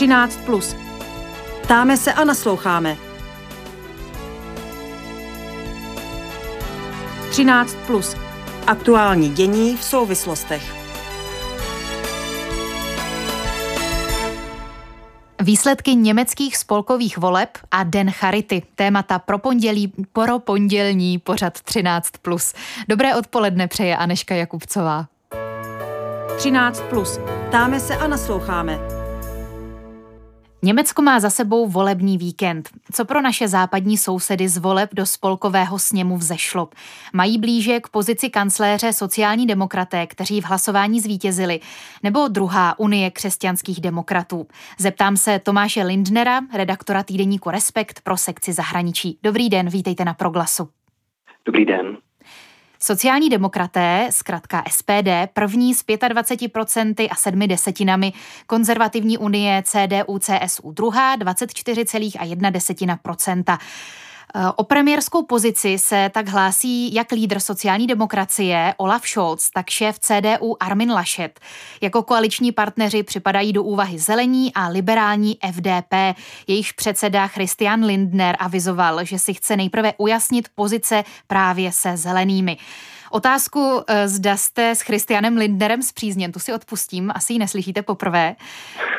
13 plus. Ptáme se a nasloucháme. 13 plus. Aktuální dění v souvislostech. Výsledky německých spolkových voleb a Den Charity. Témata pro pondělí, pro pondělní pořad 13+. Plus. Dobré odpoledne přeje Aneška Jakubcová. 13+. Plus. Ptáme se a nasloucháme. Německo má za sebou volební víkend. Co pro naše západní sousedy z voleb do spolkového sněmu vzešlo? Mají blíže k pozici kancléře sociální demokraté, kteří v hlasování zvítězili, nebo druhá Unie křesťanských demokratů? Zeptám se Tomáše Lindnera, redaktora týdeníku Respekt pro sekci zahraničí. Dobrý den, vítejte na Proglasu. Dobrý den. Sociální demokraté, zkrátka SPD, první s 25% a 7 desetinami, konzervativní unie CDU CSU druhá 24,1%. Eh, o premiérskou pozici se tak hlásí jak lídr sociální demokracie Olaf Scholz, tak šéf CDU Armin Laschet. Jako koaliční partneři připadají do úvahy zelení a liberální FDP. Jejich předseda Christian Lindner avizoval, že si chce nejprve ujasnit pozice právě se zelenými. Otázku, eh, zda jste s Christianem Lindnerem zpřízněn, tu si odpustím, asi ji neslyšíte poprvé.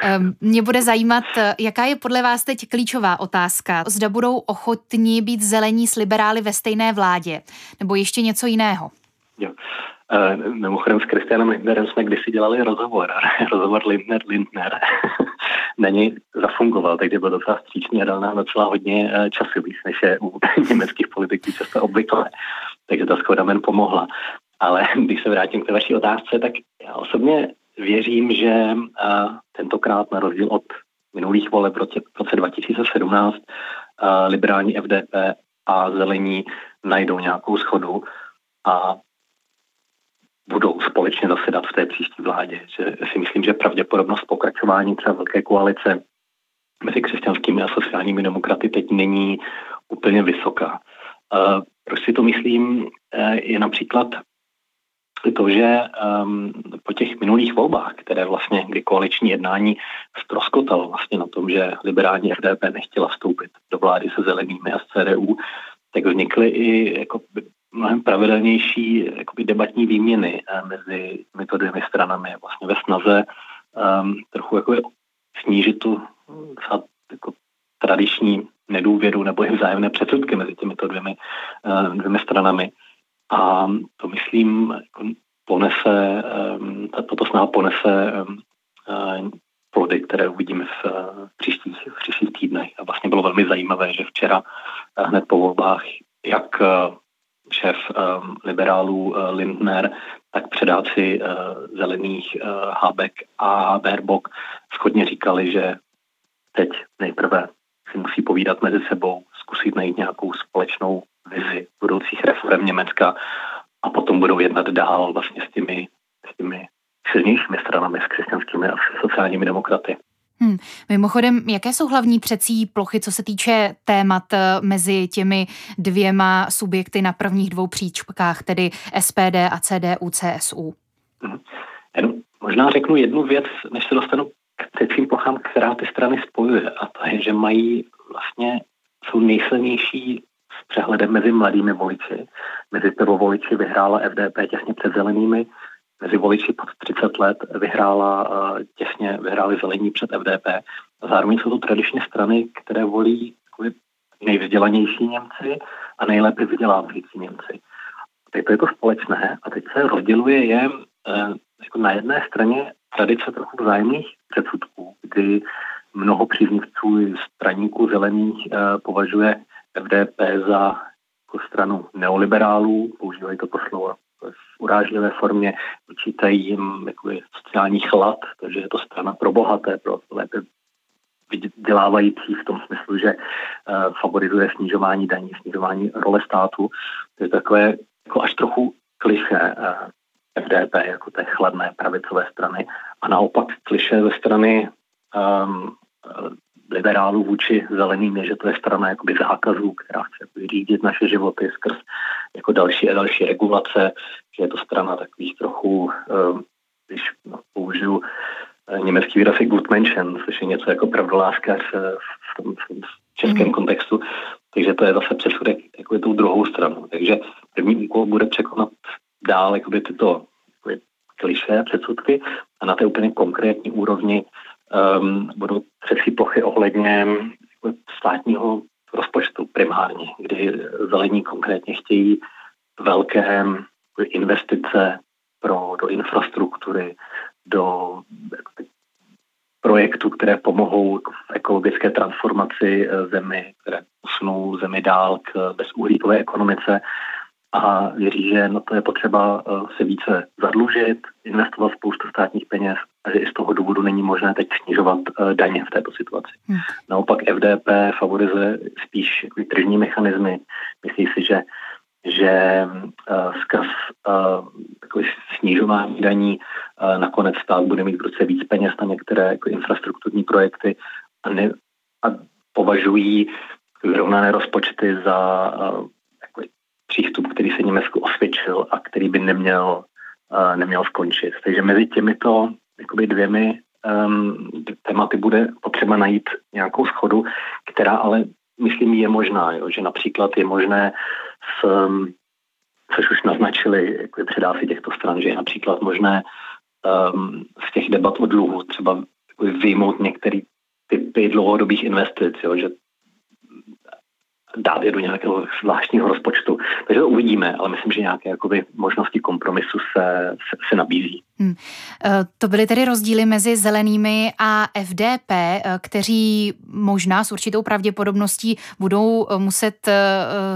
Ehm, mě bude zajímat, eh, jaká je podle vás teď klíčová otázka. Zda budou ochotní být zelení s liberály ve stejné vládě, nebo ještě něco jiného? Jo. Uh, mimochodem s Kristianem Lindnerem jsme kdysi dělali rozhovor. rozhovor Lindner, Lindner. Něj zafungoval, takže byl docela stříčný a dal nám docela hodně času, víc než je u německých politiků často obvykle takže ta schoda men pomohla. Ale když se vrátím k vaší otázce, tak já osobně věřím, že uh, tentokrát na rozdíl od minulých voleb v roce, v roce 2017 uh, liberální FDP a zelení najdou nějakou schodu a budou společně zasedat v té příští vládě. Že si myslím, že pravděpodobnost pokračování třeba velké koalice mezi křesťanskými a sociálními demokraty teď není úplně vysoká. Proč si to myslím, eh, je například to, že um, po těch minulých volbách, které vlastně, kdy koaliční jednání ztroskotalo vlastně na tom, že liberální RDP nechtěla vstoupit do vlády se zelenými a s CDU, tak vznikly i jako mnohem pravidelnější jakoby debatní výměny eh, mezi těmito dvěmi stranami vlastně ve snaze um, trochu jako snížit tu jako tradiční nedůvěru nebo i vzájemné předsudky mezi těmito dvěmi, eh, dvěmi stranami. A to myslím, jako ponese, eh, tato snaha ponese eh, plody, které uvidíme v příštích, v příštích týdnech. A vlastně bylo velmi zajímavé, že včera hned po volbách, jak šéf liberálů Lindner, tak předáci zelených Habeck a Baerbock schodně říkali, že teď nejprve si musí povídat mezi sebou, zkusit najít nějakou společnou vizi budoucích reform Německa a potom budou jednat dál vlastně s těmi, s těmi silnějšími stranami, s křesťanskými a sociálními demokraty. Hmm. Mimochodem, jaké jsou hlavní přecí plochy, co se týče témat eh, mezi těmi dvěma subjekty na prvních dvou příčkách, tedy SPD a CDU, CSU? Hmm. Jenom možná řeknu jednu věc, než se dostanu přecím plochám, která ty strany spojuje. A to je, že mají vlastně, jsou nejsilnější s přehledem mezi mladými voliči. Mezi prvovoliči vyhrála FDP těsně před zelenými, mezi voliči pod 30 let vyhrála eh, těsně vyhráli zelení před FDP. A zároveň jsou to tradičně strany, které volí nejvzdělanější Němci a nejlépe vydělávající Němci. Teď to je to společné a teď se rozděluje je eh, jako na jedné straně tradice trochu vzájemných předsudků, kdy mnoho příznivců straníků zelených eh, považuje FDP za jako stranu neoliberálů, používají toto slovo v urážlivé formě, vyčítají jim jako sociální chlad, takže je to strana pro bohaté, pro lépe vydělávající v tom smyslu, že uh, favorizuje snižování daní, snižování role státu. To je takové jako až trochu kliše. Uh, FDP jako té chladné pravicové strany a naopak kliše ze strany um, liberálů vůči zeleným je, že to je strana jakoby zákazů, která chce řídit naše životy skrz jako další a další regulace, že je to strana takových trochu, um, když no, použiju německý výraz je Gutmenschen, což je něco jako pravdoláskař v tom, v českém mm. kontextu. Takže to je zase přesudek jako je tou druhou stranu. Takže první úkol bude překonat dál jakoby tyto jakoby, kliše, předsudky a na té úplně konkrétní úrovni um, budou třecí plochy ohledně jako, státního rozpočtu primárně, kdy zelení konkrétně chtějí velké investice pro, do infrastruktury, do projektů, které pomohou v ekologické transformaci eh, zemi, které posunou zemi dál k bezuhlíkové ekonomice a věří, že na to je potřeba eh, se více zadlužit, investovat spoustu státních peněz a že i z toho důvodu není možné teď snižovat eh, daně v této situaci. Hmm. Naopak FDP favorizuje spíš tržní mechanismy. Myslí si, že že uh, skrz uh, snižování daní uh, nakonec stát bude mít v ruce víc peněz na některé jako infrastrukturní projekty a, ne, a považují vyrovnané rozpočty za uh, který se Německu osvědčil a který by neměl, uh, neměl skončit. Takže mezi těmito jakoby dvěmi um, tématy bude potřeba najít nějakou schodu, která ale myslím je možná, jo? že například je možné s, um, což už naznačili jako předáci těchto stran, že je například možné um, z těch debat o dluhu třeba vyjmout některé typy dlouhodobých investic, jo? že dát je do nějakého zvláštního rozpočtu. Takže to uvidíme, ale myslím, že nějaké jakoby, možnosti kompromisu se, se, se nabízí. Hmm. To byly tedy rozdíly mezi zelenými a FDP, e, kteří možná s určitou pravděpodobností budou e, muset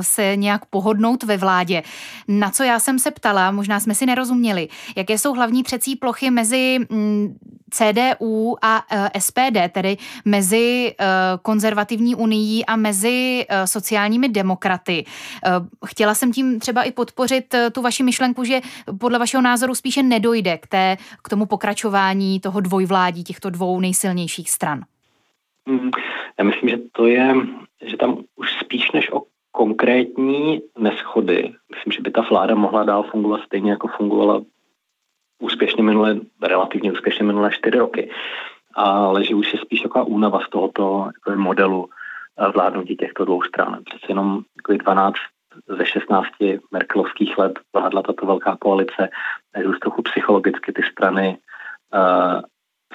se nějak pohodnout ve vládě. Na co já jsem se ptala, možná jsme si nerozuměli, jaké jsou hlavní třecí plochy mezi mm, CDU a SPD, tedy mezi konzervativní unii a mezi sociálními demokraty. Chtěla jsem tím třeba i podpořit tu vaši myšlenku, že podle vašeho názoru spíše nedojde k té, k tomu pokračování toho dvojvládí těchto dvou nejsilnějších stran? Hmm, já myslím, že to je, že tam už spíš než o konkrétní neschody, myslím, že by ta vláda mohla dál fungovat stejně, jako fungovala úspěšně minulé, relativně úspěšně minulé čtyři roky. Ale že už je spíš taková únava z tohoto jako modelu eh, vládnutí těchto dvou stran. Přece jenom 12 ze 16 merkelovských let vládla tato velká koalice, takže už trochu psychologicky ty strany uh,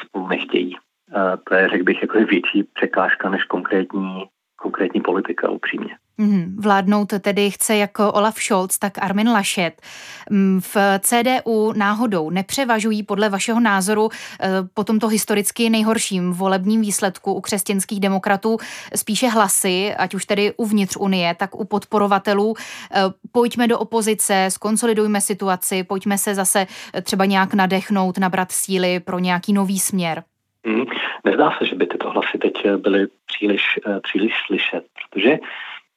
spolu nechtějí. Uh, to je, řekl bych, jako větší překážka než konkrétní, konkrétní politika, upřímně. Mm, vládnout tedy chce jako Olaf Scholz, tak Armin Laschet. Mm, v CDU náhodou nepřevažují podle vašeho názoru eh, po tomto historicky nejhorším volebním výsledku u křesťanských demokratů spíše hlasy, ať už tedy uvnitř Unie, tak u podporovatelů. Eh, pojďme do opozice, skonsolidujme situaci, pojďme se zase třeba nějak nadechnout, nabrat síly pro nějaký nový směr. Hmm. Nezdá se, že by tyto hlasy teď byly příliš, eh, příliš slyšet, protože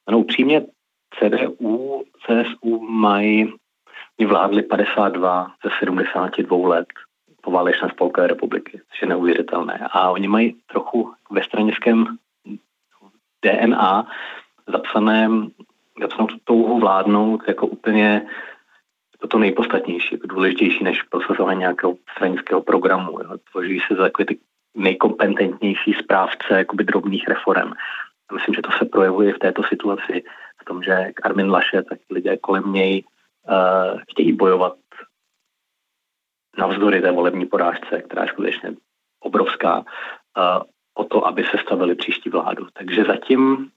ano, upřímně CDU, CSU mají, oni vládli 52 ze 72 let po válečné spolkové republiky, což je neuvěřitelné. A oni mají trochu ve stranickém DNA zapsané, zapsanou tu touhu vládnout jako úplně to, to nejpodstatnější, jako důležitější než prosazování nějakého stranického programu. Jo. Tvoří se za jako ty nejkompetentnější správce jakoby drobných reform. Myslím, že to se projevuje v této situaci v tom, že Armin Laše, tak lidé kolem něj uh, chtějí bojovat navzdory té volební porážce, která je skutečně obrovská, uh, o to, aby se stavili příští vládu. Takže zatím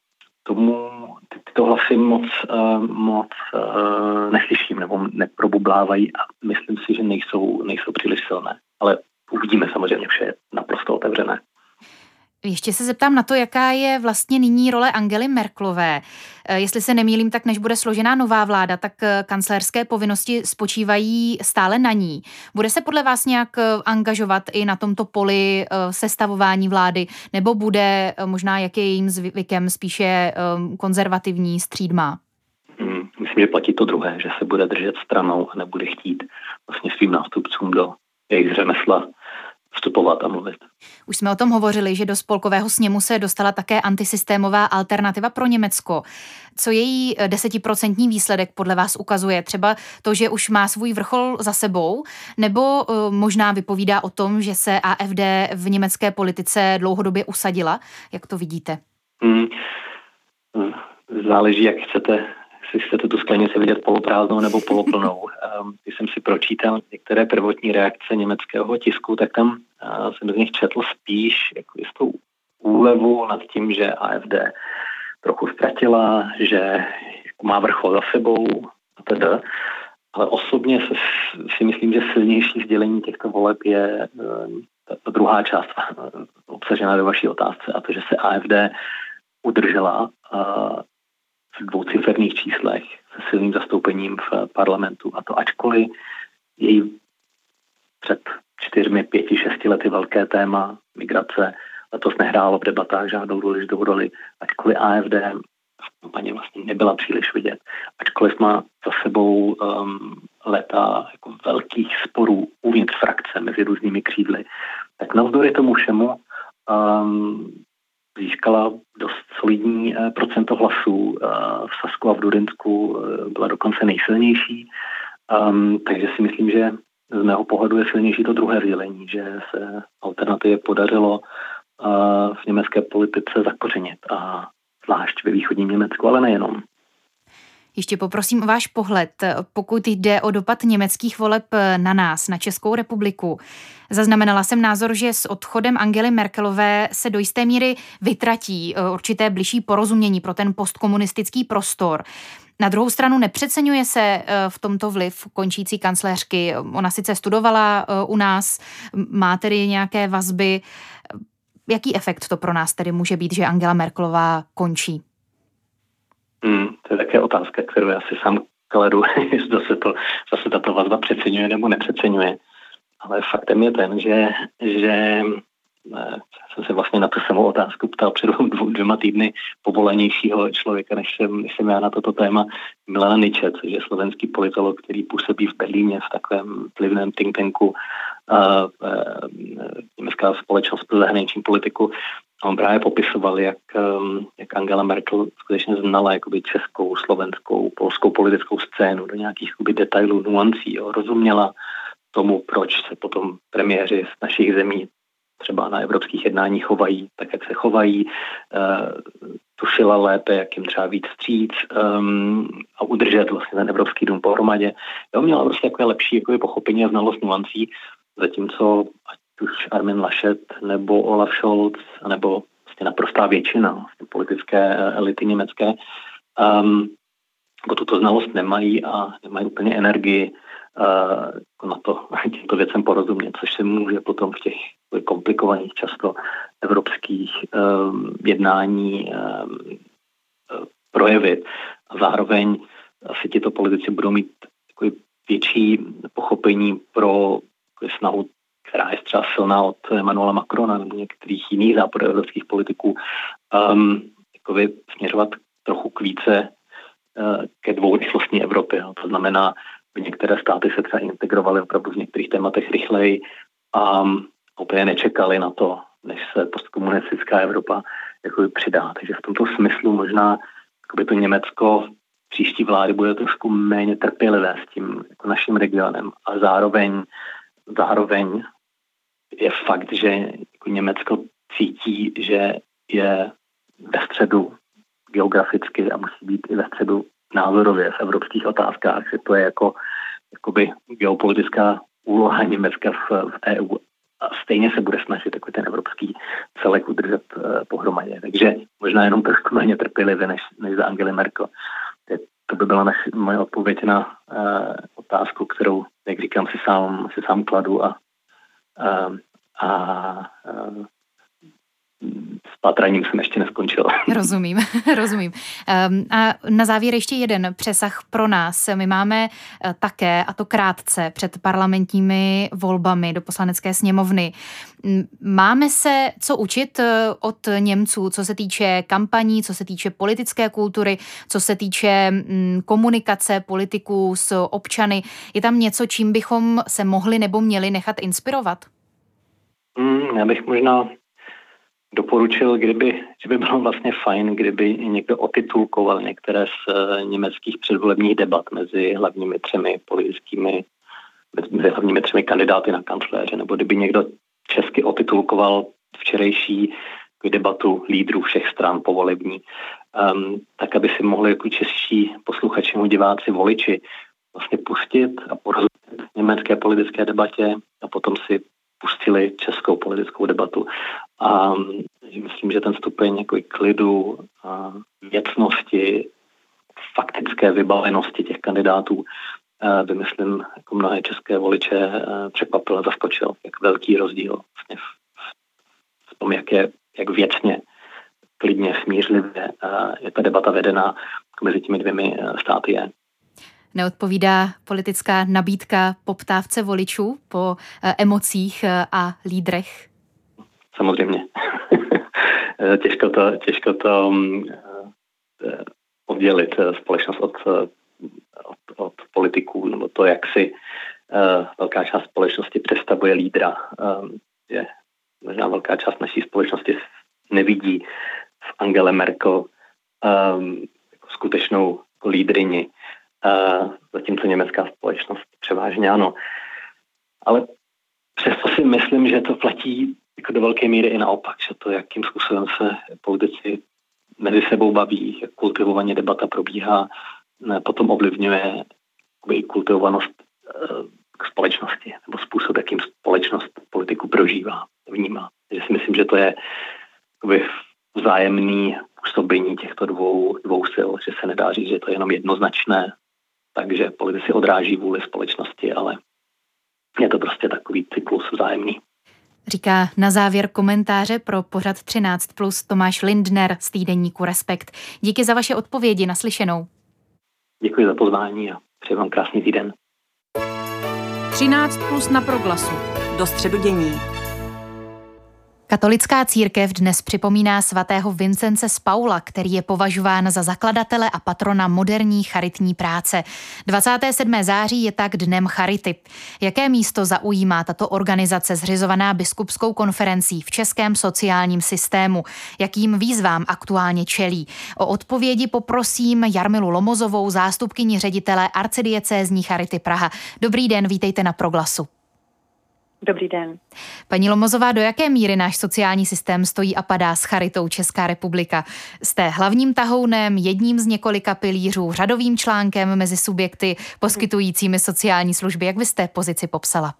tomu ty, tyto hlasy moc, uh, moc uh, neslyším nebo neprobublávají a myslím si, že nejsou, nejsou příliš silné. Ale uvidíme samozřejmě, vše je naprosto otevřené. Ještě se zeptám na to, jaká je vlastně nyní role Angely Merklové. Eh, jestli se nemýlím, tak než bude složená nová vláda, tak eh, kancelérské povinnosti spočívají stále na ní. Bude se podle vás nějak eh, angažovat i na tomto poli sestavování vlády, nebo bude možná, jak je jejím zvykem, spíše konzervativní střídma? Hmm, myslím, že platí to druhé, že se bude držet stranou a nebude chtít vlastně svým nástupcům do jejich řemesla vstupovat a mluvit. Už jsme o tom hovořili, že do spolkového sněmu se dostala také antisystémová alternativa pro Německo. Co její desetiprocentní výsledek podle vás ukazuje? Třeba to, že už má svůj vrchol za sebou, nebo možná vypovídá o tom, že se AFD v německé politice dlouhodobě usadila? Jak to vidíte? Hmm. Záleží, jak chcete jestli chcete tu sklenici vidět poloprázdnou nebo poloplnou. Ehm, když jsem si pročítal některé prvotní reakce německého tisku, tak tam eh, jsem z nich četl spíš jako jistou úlevu nad tím, že AFD trochu ztratila, že má vrchol za sebou a teda. Ale osobně se, si myslím, že silnější sdělení těchto voleb je ehm, ta druhá část eh, obsažená ve vaší otázce a to, že se AFD udržela v dvouciferných číslech se silným zastoupením v parlamentu. A to ačkoliv její před čtyřmi, pěti, šesti lety velké téma migrace letos nehrálo v debatách žádnou důležitou roli, ačkoliv AFD kampaně vlastně nebyla příliš vidět, ačkoliv má za sebou um, leta jako velkých sporů uvnitř frakce mezi různými křídly, tak navzdory tomu všemu um, získala dost solidní eh, procento hlasů. Eh, v Sasku a v Durinsku eh, byla dokonce nejsilnější. Um, takže si myslím, že z mého pohledu je silnější to druhé sdělení, že se alternativě podařilo v německé politice zakořenit a zvlášť ve východním Německu, ale nejenom. Ještě poprosím o váš pohled, pokud jde o dopad německých voleb na nás, na Českou republiku. Zaznamenala jsem názor, že s odchodem Angely Merkelové se do jisté míry vytratí eh, určité bližší porozumění pro ten postkomunistický prostor. Na druhou stranu nepřeceňuje se eh, v tomto vliv končící kancléřky. Ona sice studovala eh, u nás, má tedy nějaké vazby. Jaký efekt to pro nás tedy může být, že Angela Merkelová končí? Hmm, to je také otázka, kterou já si sám kladu, zda se, to, zase tato vazba přeceňuje nebo nepřeceňuje. Ale faktem je ten, že, že ne, jsem se vlastně na tu samou otázku ptal před dvou, dvěma týdny povolenějšího člověka, než jsem, než jsem já na toto téma, Milana Niče, což je slovenský politolog, který působí v Berlíně v takovém vlivném think tanku uh, uh, německá společnost pro zahraniční politiku a on právě popisoval, jak, um, jak Angela Merkel skutečně znala jakoby českou, slovenskou, polskou politickou scénu do nějakých jakoby, detailů, nuancí. Jo. Rozuměla tomu, proč se potom premiéři z našich zemí třeba na evropských jednáních chovají tak, jak se chovají, uh, tušila lépe, jak jim třeba víc vstříc um, a udržet vlastně ten Evropský dům pohromadě. Jo, měla prostě takové lepší jakoby, pochopení a znalost nuancí, zatímco ať už Armin Laschet nebo Olaf Scholz, nebo vlastně naprostá většina vlastně politické elity německé, um, jako tuto znalost nemají a nemají úplně energii uh, na to těmto věcem porozumět, což se může potom v těch komplikovaných často evropských um, jednání um, projevit. A zároveň asi tito politici budou mít větší pochopení pro snahu třeba silná od Emanuela Macrona nebo některých jiných západoevropských politiků, um, jakoby směřovat trochu k více uh, ke dvourychlostní Evropě. No. To znamená, některé státy se třeba integrovaly opravdu v některých tématech rychleji a um, úplně nečekali na to, než se postkomunistická Evropa jakoby přidá. Takže v tomto smyslu možná jakoby to Německo příští vlády bude trošku méně trpělivé s tím jako naším regionem a zároveň zároveň je fakt, že jako Německo cítí, že je ve středu geograficky a musí být i ve středu názorově v evropských otázkách, že to je jako jakoby geopolitická úloha Německa v, v EU a stejně se bude snažit takový ten evropský celek udržet uh, pohromadě. Takže možná jenom trošku méně trpělivě než, než za Angely Merkel. To by byla naš, moje odpověď na uh, otázku, kterou, jak říkám, si sám, si sám kladu a um, uh, uh, s patraním jsem ještě neskončil. Rozumím, rozumím. Ehm, a na závěr ještě jeden přesah pro nás. My máme eh, také, a to krátce, před parlamentními volbami do poslanecké sněmovny. Máme se co učit eh, od Němců, co se týče kampaní, co se týče politické kultury, co se týče komunikace politiků s občany. Je tam něco, čím bychom se mohli nebo měli nechat inspirovat? Mm, já bych možná doporučil, kdyby, že by bylo vlastně fajn, kdyby někdo otitulkoval některé z eh, německých předvolebních debat mezi hlavními třemi politickými, mezi hlavními třemi kandidáty na kancléře, nebo kdyby někdo česky otitulkoval včerejší debatu lídrů všech stran povolební, um, tak aby si mohli jako čeští posluchači, diváci, voliči vlastně pustit a porozumět německé politické debatě a potom si pustili českou politickou debatu. A myslím, že ten stupeň jako klidu, a věcnosti, faktické vybavenosti těch kandidátů eh, by, myslím, jako mnohé české voliče eh, překvapil a zaskočil, jak velký rozdíl vlastně v, v tom, jak, je, jak věcně, klidně, smířlivě eh, je ta debata vedená mezi těmi dvěmi státy je. Neodpovídá politická nabídka poptávce voličů po eh, emocích eh, a lídrech? Samozřejmě. těžko to, těžko to mm, eh, oddělit společnost od, od, od politiků, nebo to, jak si velká část společnosti představuje lídra. Je možná velká část naší společnosti nevidí v Angele Merkel jako skutečnou lídrini zatímco německá společnost převážně ano. Ale přesto si myslím, že to platí jako do velké míry i naopak, že to, jakým způsobem se politici mezi sebou baví, jak kultivovaně debata probíhá, potom ovlivňuje i kultivovanost k e, společnosti nebo způsob, jakým společnost politiku prožívá, vnímá. Takže si myslím, že to je vzájemný působení těchto dvou, dvou sil, že se nedá říct, že to je jenom jednoznačné, takže politici odráží vůli společnosti, ale je to prostě takový cyklus vzájemný. Říká na závěr komentáře pro pořad 13 plus Tomáš Lindner z týdeníku Respekt. Díky za vaše odpovědi naslyšenou. Děkuji za pozvání a přeji vám krásný týden. 13 plus na proglasu. Do středu dění. Katolická církev dnes připomíná svatého Vincence z Paula, který je považován za zakladatele a patrona moderní charitní práce. 27. září je tak dnem charity. Jaké místo zaujímá tato organizace zřizovaná biskupskou konferencí v českém sociálním systému? Jakým výzvám aktuálně čelí? O odpovědi poprosím Jarmilu Lomozovou, zástupkyni ředitele arcidiecézní Charity Praha. Dobrý den, vítejte na Proglasu. Dobrý den. Paní Lomozová, do jaké míry náš sociální systém stojí a padá s charitou Česká republika? Jste hlavním tahounem, jedním z několika pilířů, řadovým článkem mezi subjekty poskytujícími sociální služby. Jak byste pozici popsala?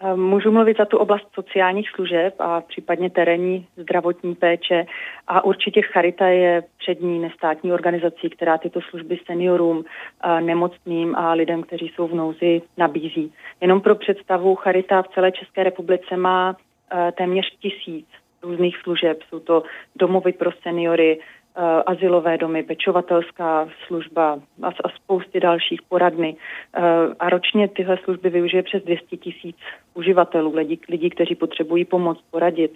Ehm, můžu mluvit za tu oblast sociálních služeb a případně terénní zdravotní péče a určitě Charita je přední nestátní organizací, která tyto služby seniorům, nemocným a lidem, kteří jsou v nouzi, nabízí. Jenom pro představu, Charita v celé České republice má e, téměř tisíc různých služeb. Jsou to domovy pro seniory, uh, asilové domy, pečovatelská služba a, a spousty dalších poradny. Uh, a ročně tyhle služby využije přes 200 tisíc uživatelů, lidí, lidí, kteří potřebují pomoc, poradit,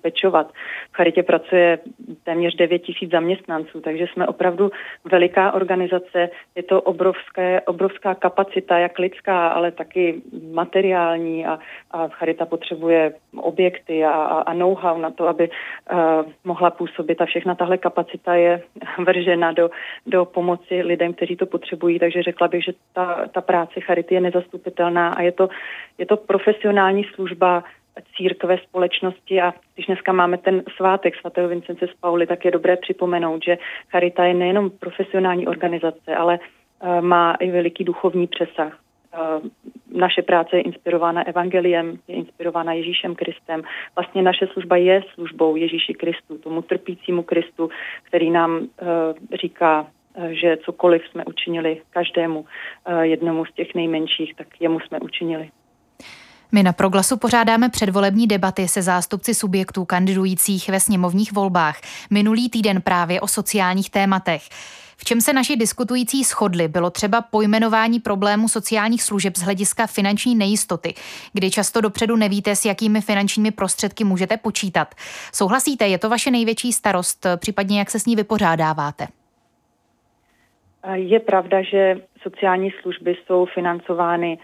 pečovat. V Charitě pracuje téměř 9 tisíc zaměstnanců, takže jsme opravdu veliká organizace. Je to obrovské, obrovská kapacita, jak lidská, ale taky materiální a, a Charita potřebuje objekty a, a, know-how na to, aby uh, mohla působit a všechna tahle kapacita je vržena do, do pomoci lidem, kteří to potřebují, takže řekla bych, že ta, ta práce Charity je nezastupitelná a je to, je to profesionální služba církve společnosti a když dneska máme ten svátek svatého Vincence z Pauly, tak je dobré připomenout, že Charita je nejenom profesionální organizace, ale uh, má i veliký duchovní přesah. Uh, naše práce je inspirována evangeliem, je inspirována Ježíšem Kristem. Vlastně naše služba je službou Ježíši Kristu, tomu trpícímu Kristu, který nám uh, říká, že cokoliv jsme učinili každému jednomu z těch nejmenších, tak jemu jsme učinili. My na Proglasu pořádáme předvolební debaty se zástupci subjektů kandidujících ve sněmovních volbách. Minulý týden právě o sociálních tématech. V čem se naši diskutující shodli, bylo třeba pojmenování problému sociálních služeb z hlediska finanční nejistoty, kdy často dopředu nevíte, s jakými finančními prostředky můžete počítat. Souhlasíte, je to vaše největší starost, případně jak se s ní vypořádáváte? Je pravda, že sociální služby jsou financovány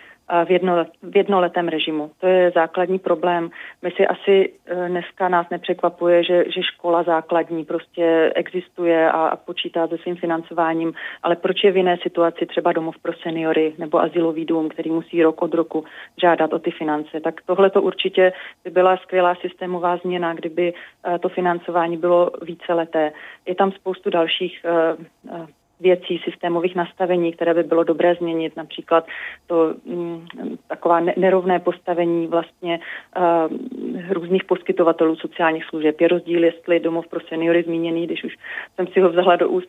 v, jedno, v jednoletém režimu. To je základní problém. My si asi e, dneska nás nepřekvapuje, že, že škola základní prostě existuje a, a počítá se svým financováním, ale proč je v jiné situaci třeba domov pro seniory nebo asilový dům, který musí rok od roku žádat o ty finance. Tak tohle to určitě by byla skvělá systémová změna, kdyby e, to financování bylo víceleté. Je tam spoustu dalších e, věcí, systémových nastavení, které by bylo dobré změnit, například to mm, taková nerovné postavení vlastně uh, různých poskytovatelů sociálních služeb. Je rozdíl, jestli domov pro seniory zmíněný, když už jsem si ho vzala do úst,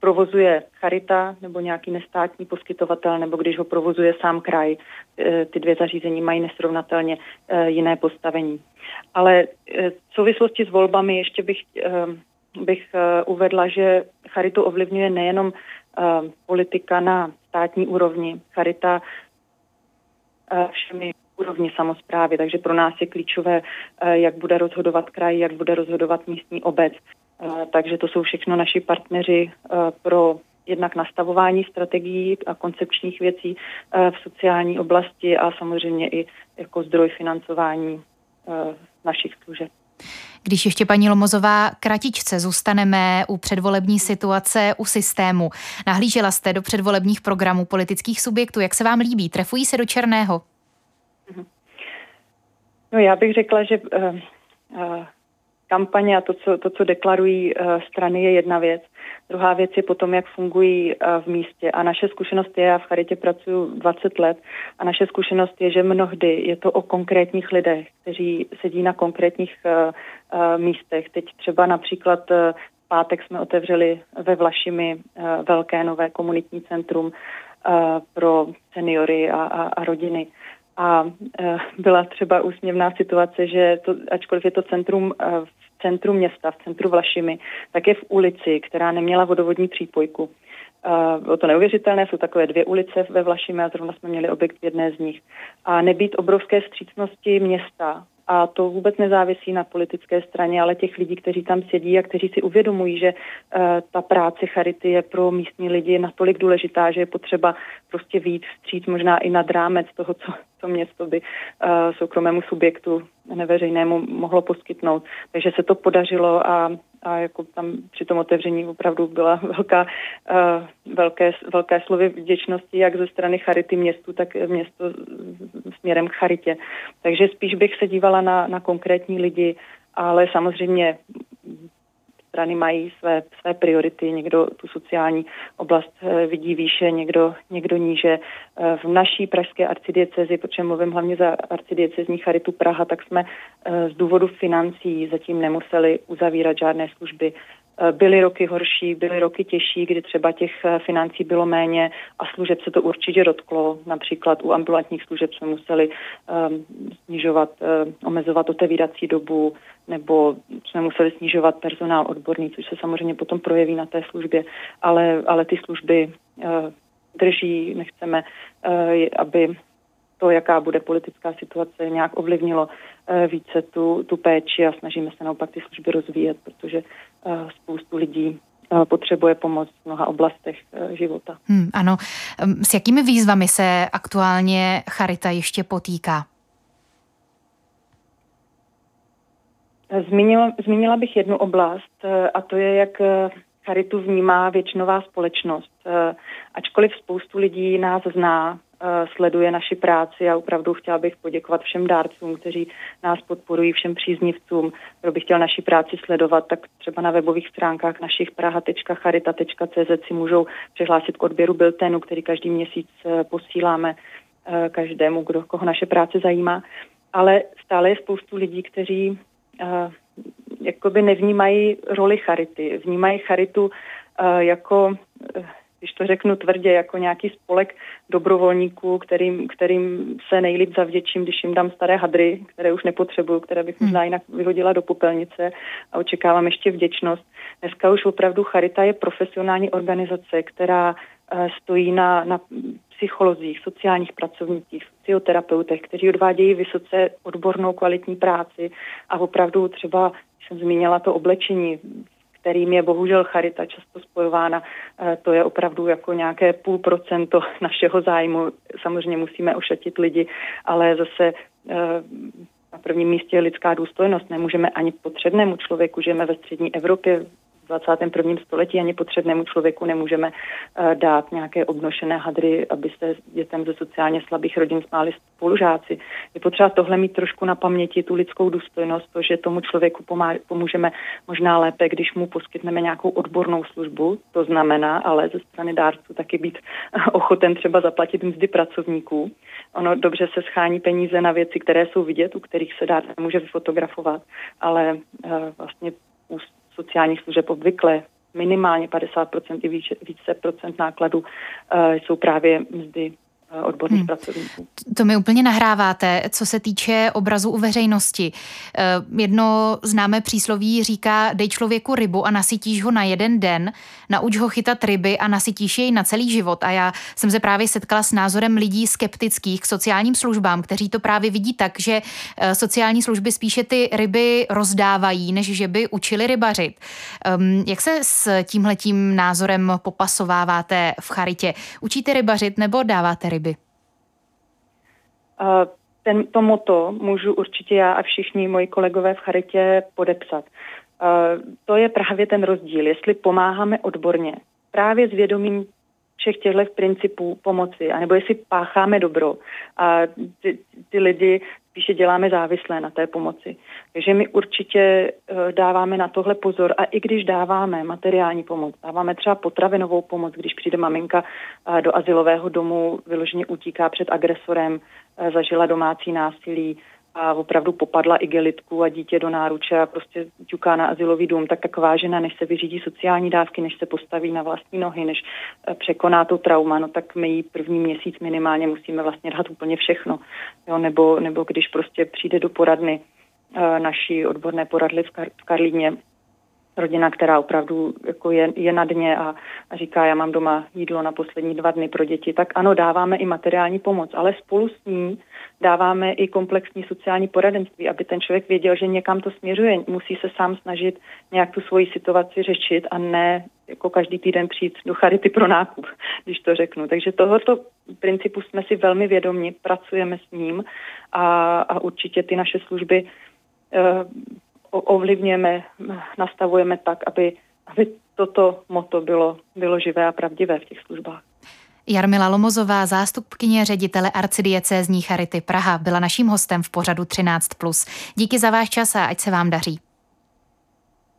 provozuje charita nebo nějaký nestátní poskytovatel, nebo když ho provozuje sám kraj. E, ty dvě zařízení mají nesrovnatelně jiné postavení. Ale v souvislosti s volbami ještě bych bych eh, uvedla, že charitu ovlivňuje nejenom eh, politika na státní úrovni, charita eh, všemi úrovni samozprávy, takže pro nás je klíčové, jak bude rozhodovat kraj, jak bude rozhodovat místní obec. Takže to jsou všechno naši partneři pro jednak nastavování strategií a koncepčních věcí v sociální oblasti a samozřejmě i jako zdroj financování našich služeb. Když ještě paní Lomozová kratičce zůstaneme u předvolební situace u systému. Nahlížela jste do předvolebních programů politických subjektů. Jak se vám líbí? Trefují se do černého? No já bych řekla, že uh, uh, kampaně a to, co, to, co deklarují uh, strany, je jedna věc. Druhá věc je potom, jak fungují uh, v místě. A naše zkušenost je, já v Charitě pracuji 20 let, a naše zkušenost je, že mnohdy je to o konkrétních lidech, kteří sedí na konkrétních uh, místech. Teď třeba například pátek jsme otevřeli ve Vlašimi velké nové komunitní centrum pro seniory a, a, a rodiny. A byla třeba úsměvná situace, že to, ačkoliv je to centrum v centru města, v centru Vlašimi, tak je v ulici, která neměla vodovodní přípojku. Bylo to neuvěřitelné, jsou takové dvě ulice ve Vlašimi a zrovna jsme měli objekt v jedné z nich. A nebýt obrovské střícnosti města, a to vůbec nezávisí na politické straně, ale těch lidí, kteří tam sedí a kteří si uvědomují, že uh, ta práce Charity je pro místní lidi natolik důležitá, že je potřeba prostě víc vstříc možná i nad rámec toho, co, co město by uh, soukromému subjektu neveřejnému mohlo poskytnout. Takže se to podařilo a, a jako tam při tom otevření opravdu byla velká, uh, velké, velké slovy vděčnosti jak ze strany Charity městu, tak město směrem k Charitě. Takže spíš bych se dívala na, na konkrétní lidi, ale samozřejmě strany mají své, své priority, někdo tu sociální oblast eh, vidí výše, někdo, někdo níže. Eh, v naší pražské arcidiecezi, protože mluvím hlavně za arcidiecezní Charitu Praha, tak jsme eh, z důvodu financí zatím nemuseli uzavírat žádné služby byly roky horší, byly roky těžší, kdy třeba těch eh, financí bylo méně a služeb se to určitě dotklo. Například u ambulantních služeb jsme museli um, snižovat, um, omezovat otevírací dobu nebo jsme museli snižovat personál odborný, což se samozřejmě potom projeví na té službě, ale, ale ty služby drží, nechceme, aby to, jaká bude politická situace, nějak ovlivnilo eh, více tu, tu péči a snažíme se naopak ty služby rozvíjet, protože eh, spoustu lidí eh, potřebuje pomoc v mnoha oblastech života. Hmm, ano. S jakými výzvami se aktuálně Charita ještě potýká? Zmínila, zmínila bych jednu oblast a to je, jak Charitu vnímá většinová společnost. Ačkoliv spoustu lidí nás zná, Eh, sleduje naši práci a opravdu chtěla bych poděkovat všem dárcům, kteří nás podporují, všem příznivcům. Kdo by chtěl naši práci sledovat, tak třeba na webových stránkách našich praha.charita.cz si můžou přihlásit k odběru biltenu, který každý měsíc eh, posíláme eh, každému, kdo, koho naše práce zajímá. Ale stále je spoustu lidí, kteří jakoby nevnímají roli charity. Vnímají charitu jako když to řeknu tvrdě, jako nějaký spolek dobrovolníků, kterým, kterým se nejlíp zavděčím, když jim dám staré hadry, které už nepotřebuju, které bych možná hmm. jinak vyhodila do popelnice a očekávám ještě vděčnost. Dneska už opravdu Charita je profesionální organizace, která eh, stojí na, na psycholozích, sociálních pracovnících, socioterapeutech, kteří odvádějí vysoce odbornou kvalitní práci a opravdu třeba, jsem zmínila to oblečení, kterým je bohužel charita často spojována, eh, to je opravdu jako nějaké půl procento našeho zájmu. Samozřejmě musíme ošatit lidi, ale zase eh, na prvním místě je lidská důstojnost. Nemůžeme ani potřebnému člověku, žijeme ve střední Evropě, 21. století ani potřebnému člověku nemůžeme uh, dát nějaké obnošené hadry, aby se dětem ze sociálně slabých rodin smáli spolužáci. Je potřeba tohle mít trošku na paměti, tu lidskou důstojnost, to, že tomu člověku pomůžeme možná lépe, když mu poskytneme nějakou odbornou službu. To znamená ale ze strany dárců taky být ochoten třeba zaplatit mzdy pracovníků. Ono dobře se schání peníze na věci, které jsou vidět, u kterých se dárce může vyfotografovat, ale uh, vlastně sociálních služeb obvykle minimálně 50% i více, více procent nákladů uh, jsou právě mzdy Eh, odborných hmm. pracovníků. To mi úplně nahráváte, co se týče obrazu u veřejnosti. Eh, jedno známé přísloví říká, dej člověku rybu a nasytíš ho na jeden den, nauč ho chytat ryby a nasytíš jej na celý život. A já jsem se právě setkala s názorem lidí skeptických k sociálním službám, kteří to právě vidí tak, že eh, sociální služby spíše ty ryby rozdávají, než že by učili rybařit. Ehm, jak se s tímhletím názorem popasováváte v charitě? Učíte rybařit nebo dáváte ryby? Ryby? Ten, to moto můžu určitě já a všichni moji kolegové v Charitě podepsat. To je právě ten rozdíl, jestli pomáháme odborně, právě s vědomím všech těchto principů pomoci, anebo jestli pácháme dobro a ty, ty lidi spíše děláme závislé na té pomoci. Takže my určitě eh, dáváme na tohle pozor a i když dáváme materiální pomoc, dáváme třeba potravinovou pomoc, když přijde maminka eh, do asilového domu, vyloženě utíká před agresorem, eh, zažila domácí násilí, a opravdu popadla igelitku a dítě do náruče a prostě ťuká na asilový dům, tak taková žena, než se vyřídí sociální dávky, než se postaví na vlastní nohy, než eh, překoná to trauma, no tak my jí první měsíc minimálně musíme vlastně dát úplně všechno. Jo, nebo, nebo když prostě přijde do poradny eh, naší odborné poradly v, Kar- v Karlíně, rodina, která opravdu jako je, je na dně a, a říká, já mám doma jídlo na poslední dva dny pro děti, tak ano, dáváme i materiální pomoc, ale spolu s ní dáváme i komplexní sociální poradenství, aby ten člověk věděl, že někam to směřuje. Musí se sám snažit nějak tu svoji situaci řešit a ne jako každý týden přijít do charity pro nákup, když to řeknu. Takže tohoto principu jsme si velmi vědomi, pracujeme s ním a, a určitě ty naše služby uh, ovlivňujeme, nastavujeme tak, aby, aby toto moto bylo, bylo živé a pravdivé v těch službách. Jarmila Lomozová, zástupkyně ředitele arcidiecézní Charity Praha, byla naším hostem v pořadu 13+. Díky za váš čas a ať se vám daří.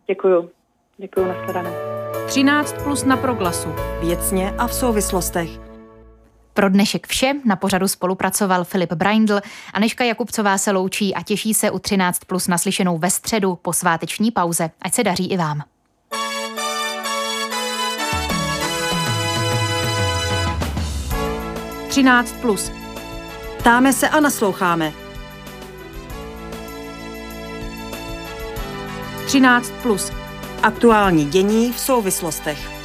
Děkuju. Děkuju, nashledanou. 13 plus na proglasu. Věcně a v souvislostech. Pro dnešek vše na pořadu spolupracoval Filip Braindl. Aneška Jakubcová se loučí a těší se u 13 plus naslyšenou ve středu po sváteční pauze. Ať se daří i vám. 13. Plus. Ptáme se a nasloucháme. 13. Plus. Aktuální dění v souvislostech.